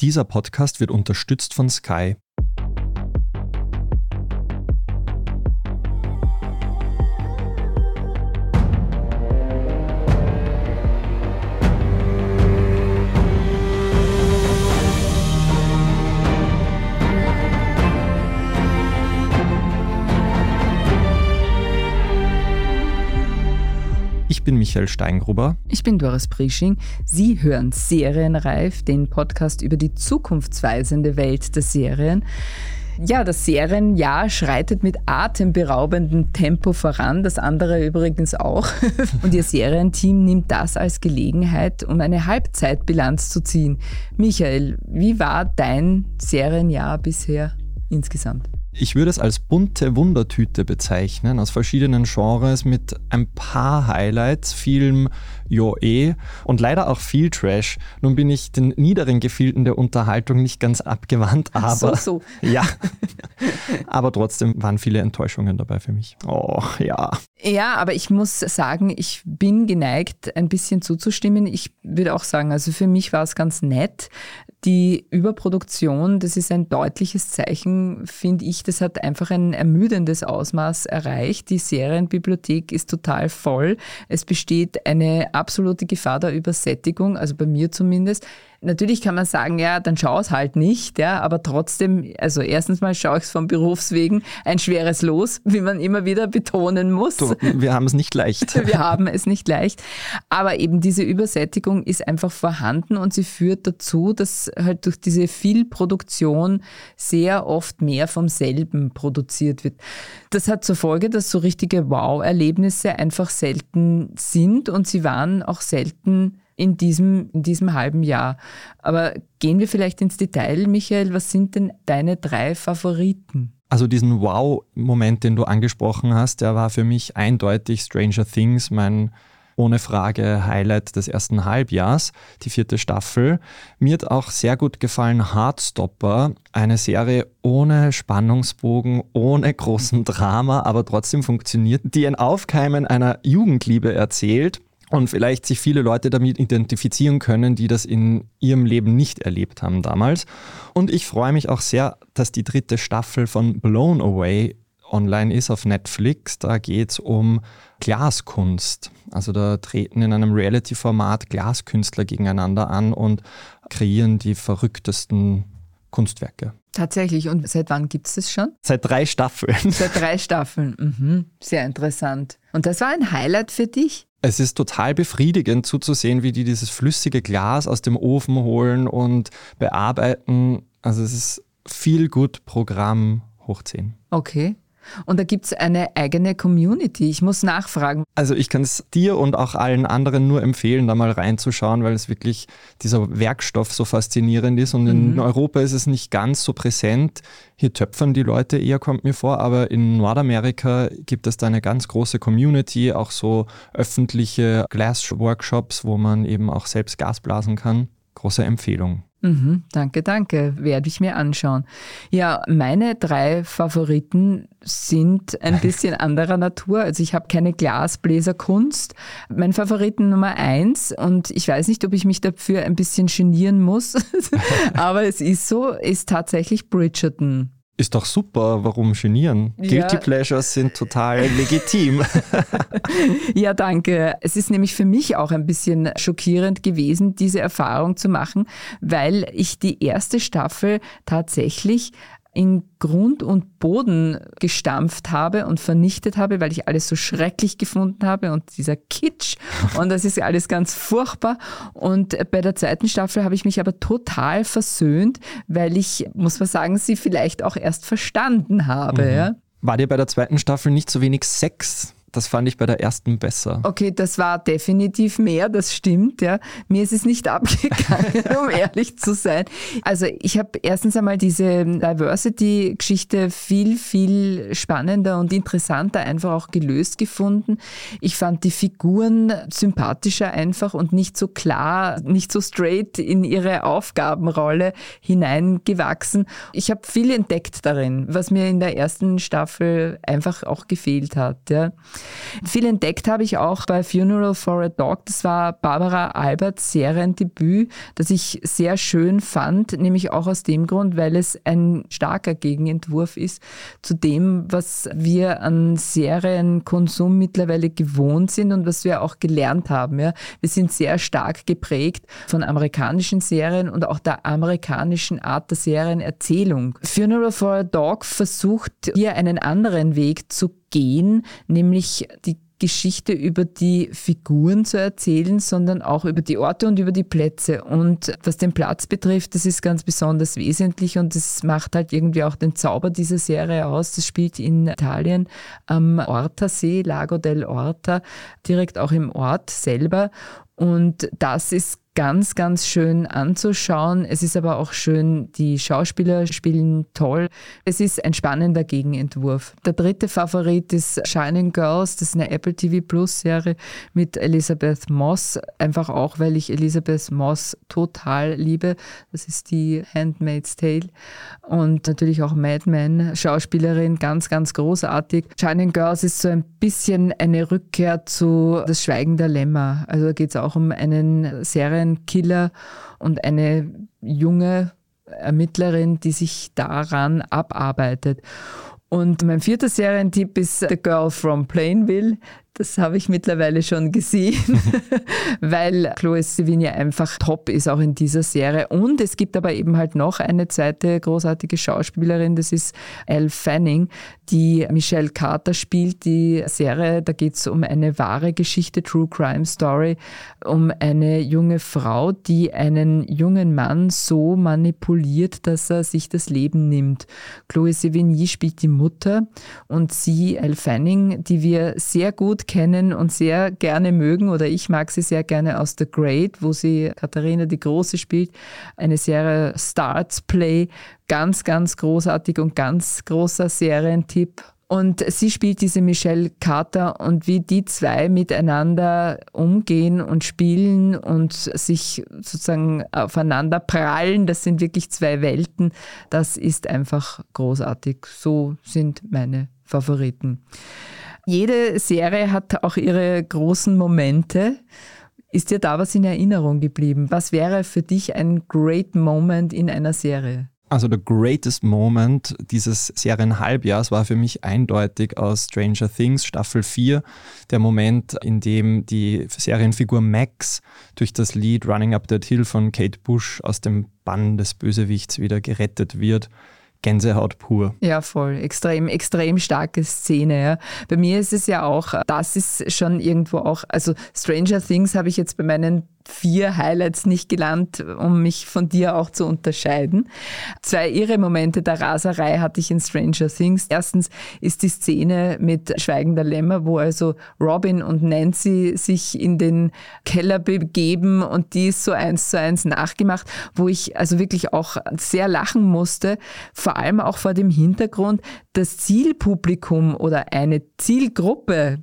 Dieser Podcast wird unterstützt von Sky. Ich bin Michael Steingruber. Ich bin Doris Prisching. Sie hören Serienreif, den Podcast über die zukunftsweisende Welt der Serien. Ja, das Serienjahr schreitet mit atemberaubendem Tempo voran, das andere übrigens auch. Und Ihr Serienteam nimmt das als Gelegenheit, um eine Halbzeitbilanz zu ziehen. Michael, wie war dein Serienjahr bisher insgesamt? Ich würde es als bunte Wundertüte bezeichnen, aus verschiedenen Genres mit ein paar Highlights, Film, jo eh und leider auch viel Trash. Nun bin ich den niederen Gefilden der Unterhaltung nicht ganz abgewandt, aber so, so. ja, aber trotzdem waren viele Enttäuschungen dabei für mich. Oh ja. Ja, aber ich muss sagen, ich bin geneigt, ein bisschen zuzustimmen. Ich würde auch sagen, also für mich war es ganz nett. Die Überproduktion, das ist ein deutliches Zeichen, finde ich. Das hat einfach ein ermüdendes Ausmaß erreicht. Die Serienbibliothek ist total voll. Es besteht eine absolute Gefahr der Übersättigung, also bei mir zumindest. Natürlich kann man sagen, ja, dann schau es halt nicht, ja, aber trotzdem, also erstens mal schaue ich es vom Berufswegen ein schweres Los, wie man immer wieder betonen muss. Du, wir haben es nicht leicht. wir haben es nicht leicht. Aber eben diese Übersättigung ist einfach vorhanden und sie führt dazu, dass halt durch diese Vielproduktion sehr oft mehr vom selben produziert wird. Das hat zur Folge, dass so richtige Wow-Erlebnisse einfach selten sind und sie waren auch selten in diesem, in diesem halben Jahr. Aber gehen wir vielleicht ins Detail, Michael. Was sind denn deine drei Favoriten? Also diesen Wow-Moment, den du angesprochen hast, der war für mich eindeutig Stranger Things, mein ohne Frage Highlight des ersten Halbjahrs, die vierte Staffel. Mir hat auch sehr gut gefallen Heartstopper, eine Serie ohne Spannungsbogen, ohne großen Drama, aber trotzdem funktioniert, die ein Aufkeimen einer Jugendliebe erzählt und vielleicht sich viele Leute damit identifizieren können, die das in ihrem Leben nicht erlebt haben damals. Und ich freue mich auch sehr, dass die dritte Staffel von Blown Away online ist auf Netflix. Da geht es um Glaskunst. Also da treten in einem Reality-Format Glaskünstler gegeneinander an und kreieren die verrücktesten Kunstwerke. Tatsächlich. Und seit wann gibt es das schon? Seit drei Staffeln. Seit drei Staffeln. Mhm. Sehr interessant. Und das war ein Highlight für dich? Es ist total befriedigend zuzusehen, wie die dieses flüssige Glas aus dem Ofen holen und bearbeiten. Also es ist viel gut Programm hoch 10. Okay. Und da gibt es eine eigene Community. Ich muss nachfragen. Also ich kann es dir und auch allen anderen nur empfehlen, da mal reinzuschauen, weil es wirklich dieser Werkstoff so faszinierend ist. Und in mhm. Europa ist es nicht ganz so präsent. Hier töpfern die Leute eher, kommt mir vor. Aber in Nordamerika gibt es da eine ganz große Community, auch so öffentliche Glass-Workshops, wo man eben auch selbst Gas blasen kann. Große Empfehlung. Mhm, danke, danke. Werde ich mir anschauen. Ja, meine drei Favoriten sind ein bisschen anderer Natur. Also ich habe keine Glasbläserkunst. Mein Favoriten Nummer eins, und ich weiß nicht, ob ich mich dafür ein bisschen genieren muss, aber es ist so, ist tatsächlich Bridgerton. Ist doch super, warum genieren? Ja. Guilty Pleasures sind total legitim. ja, danke. Es ist nämlich für mich auch ein bisschen schockierend gewesen, diese Erfahrung zu machen, weil ich die erste Staffel tatsächlich in Grund und Boden gestampft habe und vernichtet habe, weil ich alles so schrecklich gefunden habe und dieser Kitsch und das ist alles ganz furchtbar. Und bei der zweiten Staffel habe ich mich aber total versöhnt, weil ich, muss man sagen, sie vielleicht auch erst verstanden habe. Mhm. Ja. War dir bei der zweiten Staffel nicht so wenig Sex? Das fand ich bei der ersten besser. Okay, das war definitiv mehr, das stimmt. Ja. Mir ist es nicht abgegangen, um ehrlich zu sein. Also ich habe erstens einmal diese Diversity-Geschichte viel, viel spannender und interessanter einfach auch gelöst gefunden. Ich fand die Figuren sympathischer einfach und nicht so klar, nicht so straight in ihre Aufgabenrolle hineingewachsen. Ich habe viel entdeckt darin, was mir in der ersten Staffel einfach auch gefehlt hat. Ja. Viel entdeckt habe ich auch bei Funeral for a Dog. Das war Barbara Alberts Seriendebüt, das ich sehr schön fand, nämlich auch aus dem Grund, weil es ein starker Gegenentwurf ist zu dem, was wir an Serienkonsum mittlerweile gewohnt sind und was wir auch gelernt haben. Ja. Wir sind sehr stark geprägt von amerikanischen Serien und auch der amerikanischen Art der Serienerzählung. Funeral for a Dog versucht hier einen anderen Weg zu gehen, nämlich die Geschichte über die Figuren zu erzählen, sondern auch über die Orte und über die Plätze. Und was den Platz betrifft, das ist ganz besonders wesentlich und das macht halt irgendwie auch den Zauber dieser Serie aus. Das spielt in Italien am Orta-See, Lago del Orta, direkt auch im Ort selber. Und das ist ganz, ganz schön anzuschauen. Es ist aber auch schön, die Schauspieler spielen toll. Es ist ein spannender Gegenentwurf. Der dritte Favorit ist Shining Girls. Das ist eine Apple TV Plus Serie mit Elisabeth Moss. Einfach auch, weil ich Elisabeth Moss total liebe. Das ist die Handmaid's Tale und natürlich auch Mad Men Schauspielerin. Ganz, ganz großartig. Shining Girls ist so ein bisschen eine Rückkehr zu Das Schweigen der Lämmer. Also da geht es auch um einen Serien Serienkiller und eine junge Ermittlerin, die sich daran abarbeitet. Und mein vierter Serientipp ist The Girl from Plainville. Das habe ich mittlerweile schon gesehen, weil Chloe Sevigny einfach top ist auch in dieser Serie. Und es gibt aber eben halt noch eine zweite großartige Schauspielerin, das ist Elle Fanning, die Michelle Carter spielt. Die Serie, da geht es um eine wahre Geschichte, True Crime Story, um eine junge Frau, die einen jungen Mann so manipuliert, dass er sich das Leben nimmt. Chloe Sevigny spielt die Mutter und sie, Elle Fanning, die wir sehr gut kennen und sehr gerne mögen, oder ich mag sie sehr gerne aus The Great, wo sie Katharina die Große spielt, eine Serie Starts Play, ganz, ganz großartig und ganz großer Serientipp. Und sie spielt diese Michelle Carter und wie die zwei miteinander umgehen und spielen und sich sozusagen aufeinander prallen, das sind wirklich zwei Welten. Das ist einfach großartig. So sind meine Favoriten. Jede Serie hat auch ihre großen Momente. Ist dir da was in Erinnerung geblieben? Was wäre für dich ein Great Moment in einer Serie? Also der greatest Moment dieses Serienhalbjahrs war für mich eindeutig aus Stranger Things Staffel 4, der Moment, in dem die Serienfigur Max durch das Lied Running Up That Hill von Kate Bush aus dem Bann des Bösewichts wieder gerettet wird. Gänsehaut pur. Ja, voll. Extrem, extrem starke Szene. Ja. Bei mir ist es ja auch, das ist schon irgendwo auch, also Stranger Things habe ich jetzt bei meinen vier Highlights nicht gelernt, um mich von dir auch zu unterscheiden. Zwei irre Momente der Raserei hatte ich in Stranger Things. Erstens ist die Szene mit Schweigender Lämmer, wo also Robin und Nancy sich in den Keller begeben und die ist so eins zu eins nachgemacht, wo ich also wirklich auch sehr lachen musste, vor allem auch vor dem Hintergrund, das Zielpublikum oder eine Zielgruppe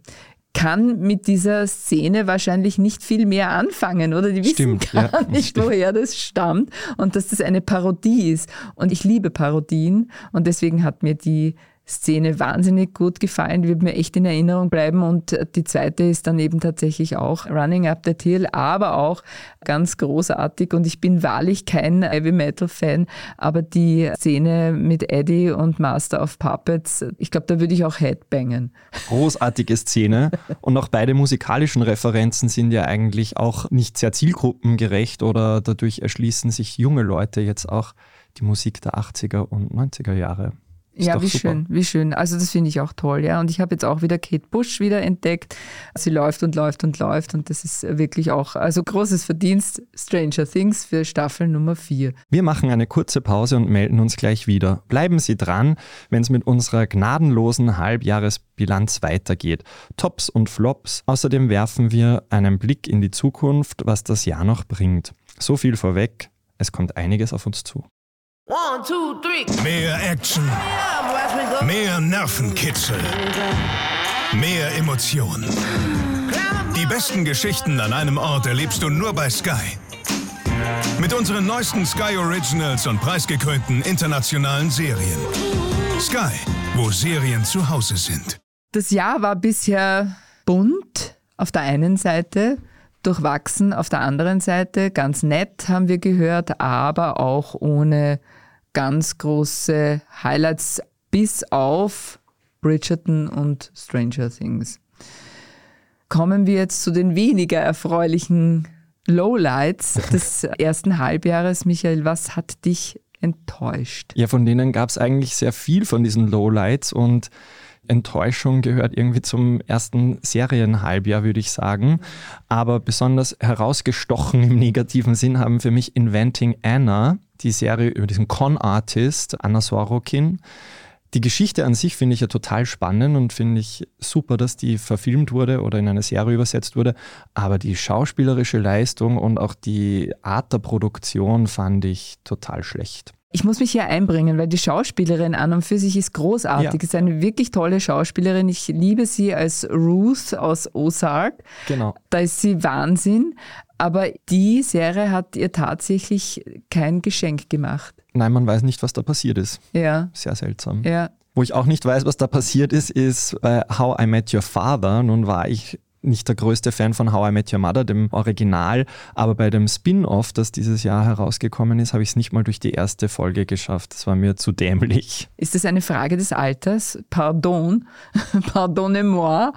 kann mit dieser Szene wahrscheinlich nicht viel mehr anfangen, oder? Die wissen stimmt, gar ja, nicht, stimmt. woher das stammt und dass das eine Parodie ist. Und ich liebe Parodien und deswegen hat mir die Szene wahnsinnig gut gefallen, wird mir echt in Erinnerung bleiben. Und die zweite ist dann eben tatsächlich auch Running Up That Hill, aber auch ganz großartig. Und ich bin wahrlich kein Heavy Metal Fan, aber die Szene mit Eddie und Master of Puppets, ich glaube, da würde ich auch Headbangen. Großartige Szene. Und auch beide musikalischen Referenzen sind ja eigentlich auch nicht sehr zielgruppengerecht oder dadurch erschließen sich junge Leute jetzt auch die Musik der 80er und 90er Jahre. Ist ja, wie super. schön, wie schön. Also das finde ich auch toll, ja. Und ich habe jetzt auch wieder Kate Bush wieder entdeckt. Sie läuft und läuft und läuft und das ist wirklich auch, also großes Verdienst Stranger Things für Staffel Nummer 4. Wir machen eine kurze Pause und melden uns gleich wieder. Bleiben Sie dran, wenn es mit unserer gnadenlosen Halbjahresbilanz weitergeht. Tops und Flops. Außerdem werfen wir einen Blick in die Zukunft, was das Jahr noch bringt. So viel vorweg, es kommt einiges auf uns zu. One, two, three. Mehr Action. Mehr Nervenkitzel. Mehr Emotionen. Die besten Geschichten an einem Ort erlebst du nur bei Sky. Mit unseren neuesten Sky Originals und preisgekrönten internationalen Serien. Sky, wo Serien zu Hause sind. Das Jahr war bisher bunt auf der einen Seite, durchwachsen auf der anderen Seite, ganz nett haben wir gehört, aber auch ohne ganz große Highlights bis auf Bridgerton und Stranger Things. Kommen wir jetzt zu den weniger erfreulichen Lowlights des ersten Halbjahres. Michael, was hat dich enttäuscht? Ja, von denen gab es eigentlich sehr viel von diesen Lowlights und Enttäuschung gehört irgendwie zum ersten Serienhalbjahr, würde ich sagen. Aber besonders herausgestochen im negativen Sinn haben für mich Inventing Anna, die Serie über diesen Con-Artist Anna Sorokin. Die Geschichte an sich finde ich ja total spannend und finde ich super, dass die verfilmt wurde oder in eine Serie übersetzt wurde. Aber die schauspielerische Leistung und auch die Art der Produktion fand ich total schlecht. Ich muss mich hier einbringen, weil die Schauspielerin an und für sich ist großartig. Ja. Ist eine wirklich tolle Schauspielerin. Ich liebe sie als Ruth aus Ozark. Genau. Da ist sie Wahnsinn. Aber die Serie hat ihr tatsächlich kein Geschenk gemacht. Nein, man weiß nicht, was da passiert ist. Ja. Sehr seltsam. Ja. Wo ich auch nicht weiß, was da passiert ist, ist äh, How I Met Your Father. Nun war ich nicht der größte Fan von How I Met Your Mother, dem Original, aber bei dem Spin-off, das dieses Jahr herausgekommen ist, habe ich es nicht mal durch die erste Folge geschafft. Das war mir zu dämlich. Ist das eine Frage des Alters? Pardon, pardonnez-moi.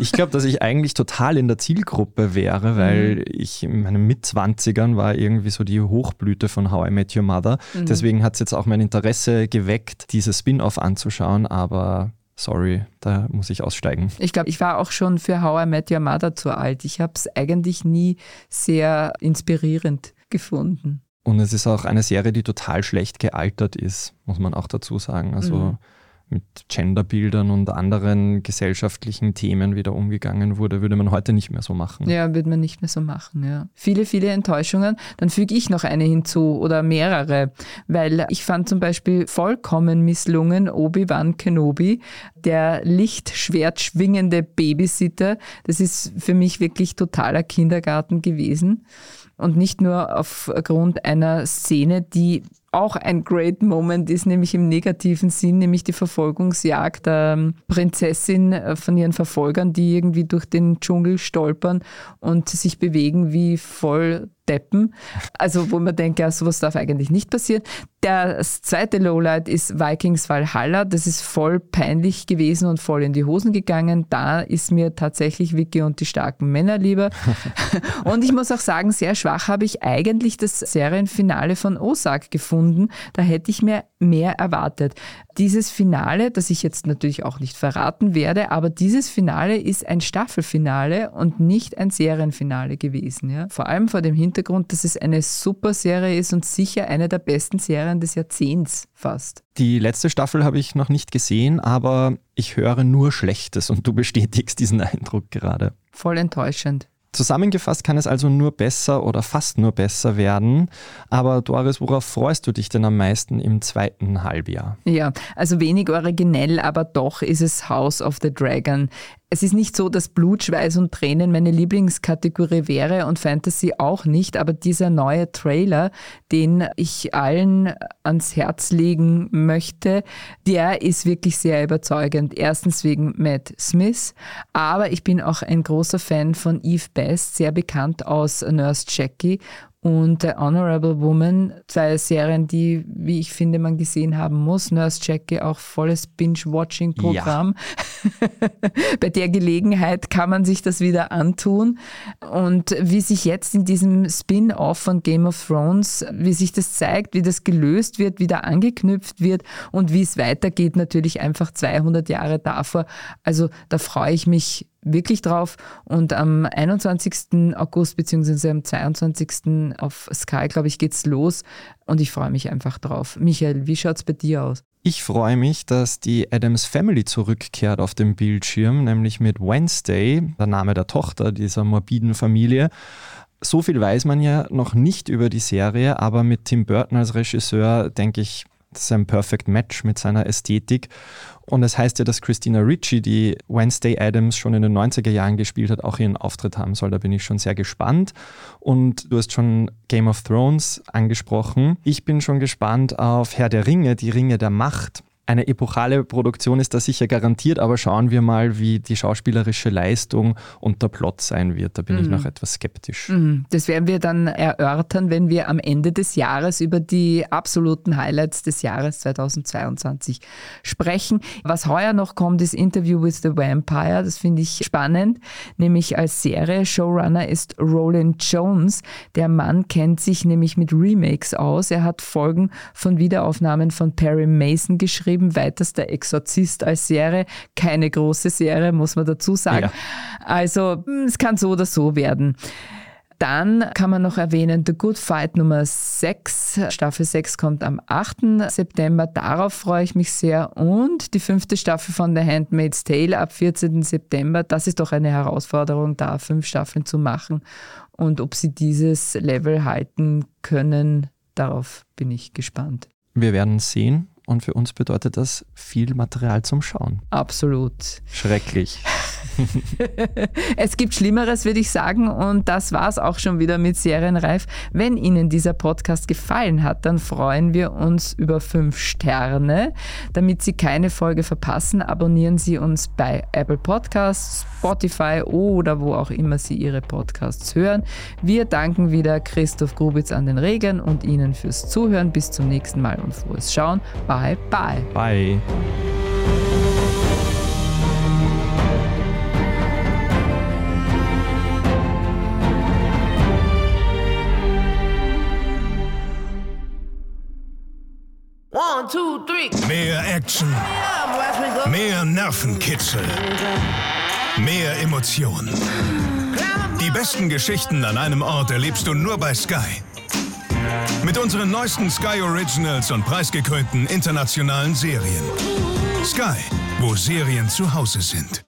ich glaube, dass ich eigentlich total in der Zielgruppe wäre, weil mhm. ich in meinen Mitzwanzigern war irgendwie so die Hochblüte von How I Met Your Mother. Mhm. Deswegen hat es jetzt auch mein Interesse geweckt, dieses Spin-off anzuschauen, aber sorry, da muss ich aussteigen. Ich glaube, ich war auch schon für How I Met Your Mother zu alt. Ich habe es eigentlich nie sehr inspirierend gefunden. Und es ist auch eine Serie, die total schlecht gealtert ist, muss man auch dazu sagen. Also mhm mit Genderbildern und anderen gesellschaftlichen Themen wieder umgegangen wurde, würde man heute nicht mehr so machen. Ja, würde man nicht mehr so machen, ja. Viele, viele Enttäuschungen. Dann füge ich noch eine hinzu oder mehrere, weil ich fand zum Beispiel vollkommen misslungen Obi-Wan Kenobi, der Lichtschwert schwingende Babysitter. Das ist für mich wirklich totaler Kindergarten gewesen. Und nicht nur aufgrund einer Szene, die auch ein Great Moment ist, nämlich im negativen Sinn, nämlich die Verfolgungsjagd der Prinzessin äh, von ihren Verfolgern, die irgendwie durch den Dschungel stolpern und sich bewegen wie voll Deppen. Also wo man denkt, ja, sowas darf eigentlich nicht passieren. Das zweite Lowlight ist Vikings Valhalla. Das ist voll peinlich gewesen und voll in die Hosen gegangen. Da ist mir tatsächlich Vicky und die starken Männer lieber. und ich muss auch sagen, sehr schwach habe ich eigentlich das Serienfinale von Osak gefunden. Da hätte ich mir mehr erwartet. Dieses Finale, das ich jetzt natürlich auch nicht verraten werde, aber dieses Finale ist ein Staffelfinale und nicht ein Serienfinale gewesen. Ja? Vor allem vor dem Hintergrund, dass es eine super Serie ist und sicher eine der besten Serien des Jahrzehnts fast. Die letzte Staffel habe ich noch nicht gesehen, aber ich höre nur Schlechtes und du bestätigst diesen Eindruck gerade. Voll enttäuschend. Zusammengefasst kann es also nur besser oder fast nur besser werden. Aber Doris, worauf freust du dich denn am meisten im zweiten Halbjahr? Ja, also wenig originell, aber doch ist es House of the Dragon. Es ist nicht so, dass Blut, Schweiß und Tränen meine Lieblingskategorie wäre und Fantasy auch nicht, aber dieser neue Trailer, den ich allen ans Herz legen möchte, der ist wirklich sehr überzeugend. Erstens wegen Matt Smith, aber ich bin auch ein großer Fan von Eve Best, sehr bekannt aus Nurse Jackie und The Honorable Woman, zwei Serien, die, wie ich finde, man gesehen haben muss. Nurse Jackie auch volles Binge-Watching-Programm. Ja. Bei der Gelegenheit kann man sich das wieder antun. Und wie sich jetzt in diesem Spin-off von Game of Thrones, wie sich das zeigt, wie das gelöst wird, wie da angeknüpft wird und wie es weitergeht, natürlich einfach 200 Jahre davor. Also da freue ich mich wirklich drauf. Und am 21. August beziehungsweise am 22. auf Sky, glaube ich, geht's los. Und ich freue mich einfach drauf. Michael, wie schaut's bei dir aus? Ich freue mich, dass die Adams Family zurückkehrt auf dem Bildschirm, nämlich mit Wednesday, der Name der Tochter dieser morbiden Familie. So viel weiß man ja noch nicht über die Serie, aber mit Tim Burton als Regisseur denke ich, das Perfect Match mit seiner Ästhetik. Und es heißt ja, dass Christina Ricci, die Wednesday Adams schon in den 90er Jahren gespielt hat, auch ihren Auftritt haben soll. Da bin ich schon sehr gespannt. Und du hast schon Game of Thrones angesprochen. Ich bin schon gespannt auf Herr der Ringe, die Ringe der Macht. Eine epochale Produktion ist da sicher garantiert, aber schauen wir mal, wie die schauspielerische Leistung und der Plot sein wird. Da bin mhm. ich noch etwas skeptisch. Mhm. Das werden wir dann erörtern, wenn wir am Ende des Jahres über die absoluten Highlights des Jahres 2022 sprechen. Was heuer noch kommt, ist Interview with the Vampire. Das finde ich spannend, nämlich als Serie. Showrunner ist Roland Jones. Der Mann kennt sich nämlich mit Remakes aus. Er hat Folgen von Wiederaufnahmen von Perry Mason geschrieben geschrieben, weitester Exorzist als Serie. Keine große Serie, muss man dazu sagen. Ja. Also hm, es kann so oder so werden. Dann kann man noch erwähnen, The Good Fight Nummer 6. Staffel 6 kommt am 8. September. Darauf freue ich mich sehr. Und die fünfte Staffel von The Handmaid's Tale ab 14. September. Das ist doch eine Herausforderung, da fünf Staffeln zu machen. Und ob sie dieses Level halten können, darauf bin ich gespannt. Wir werden sehen. Und für uns bedeutet das viel Material zum Schauen. Absolut. Schrecklich. es gibt Schlimmeres, würde ich sagen. Und das war es auch schon wieder mit Serienreif. Wenn Ihnen dieser Podcast gefallen hat, dann freuen wir uns über fünf Sterne. Damit Sie keine Folge verpassen, abonnieren Sie uns bei Apple Podcasts, Spotify oder wo auch immer Sie Ihre Podcasts hören. Wir danken wieder Christoph Grubitz an den Regeln und Ihnen fürs Zuhören. Bis zum nächsten Mal und frohes Schauen. Bye, bye. Bye. Mehr Action. Mehr Nervenkitzel. Mehr Emotionen. Die besten Geschichten an einem Ort erlebst du nur bei Sky. Mit unseren neuesten Sky Originals und preisgekrönten internationalen Serien. Sky, wo Serien zu Hause sind.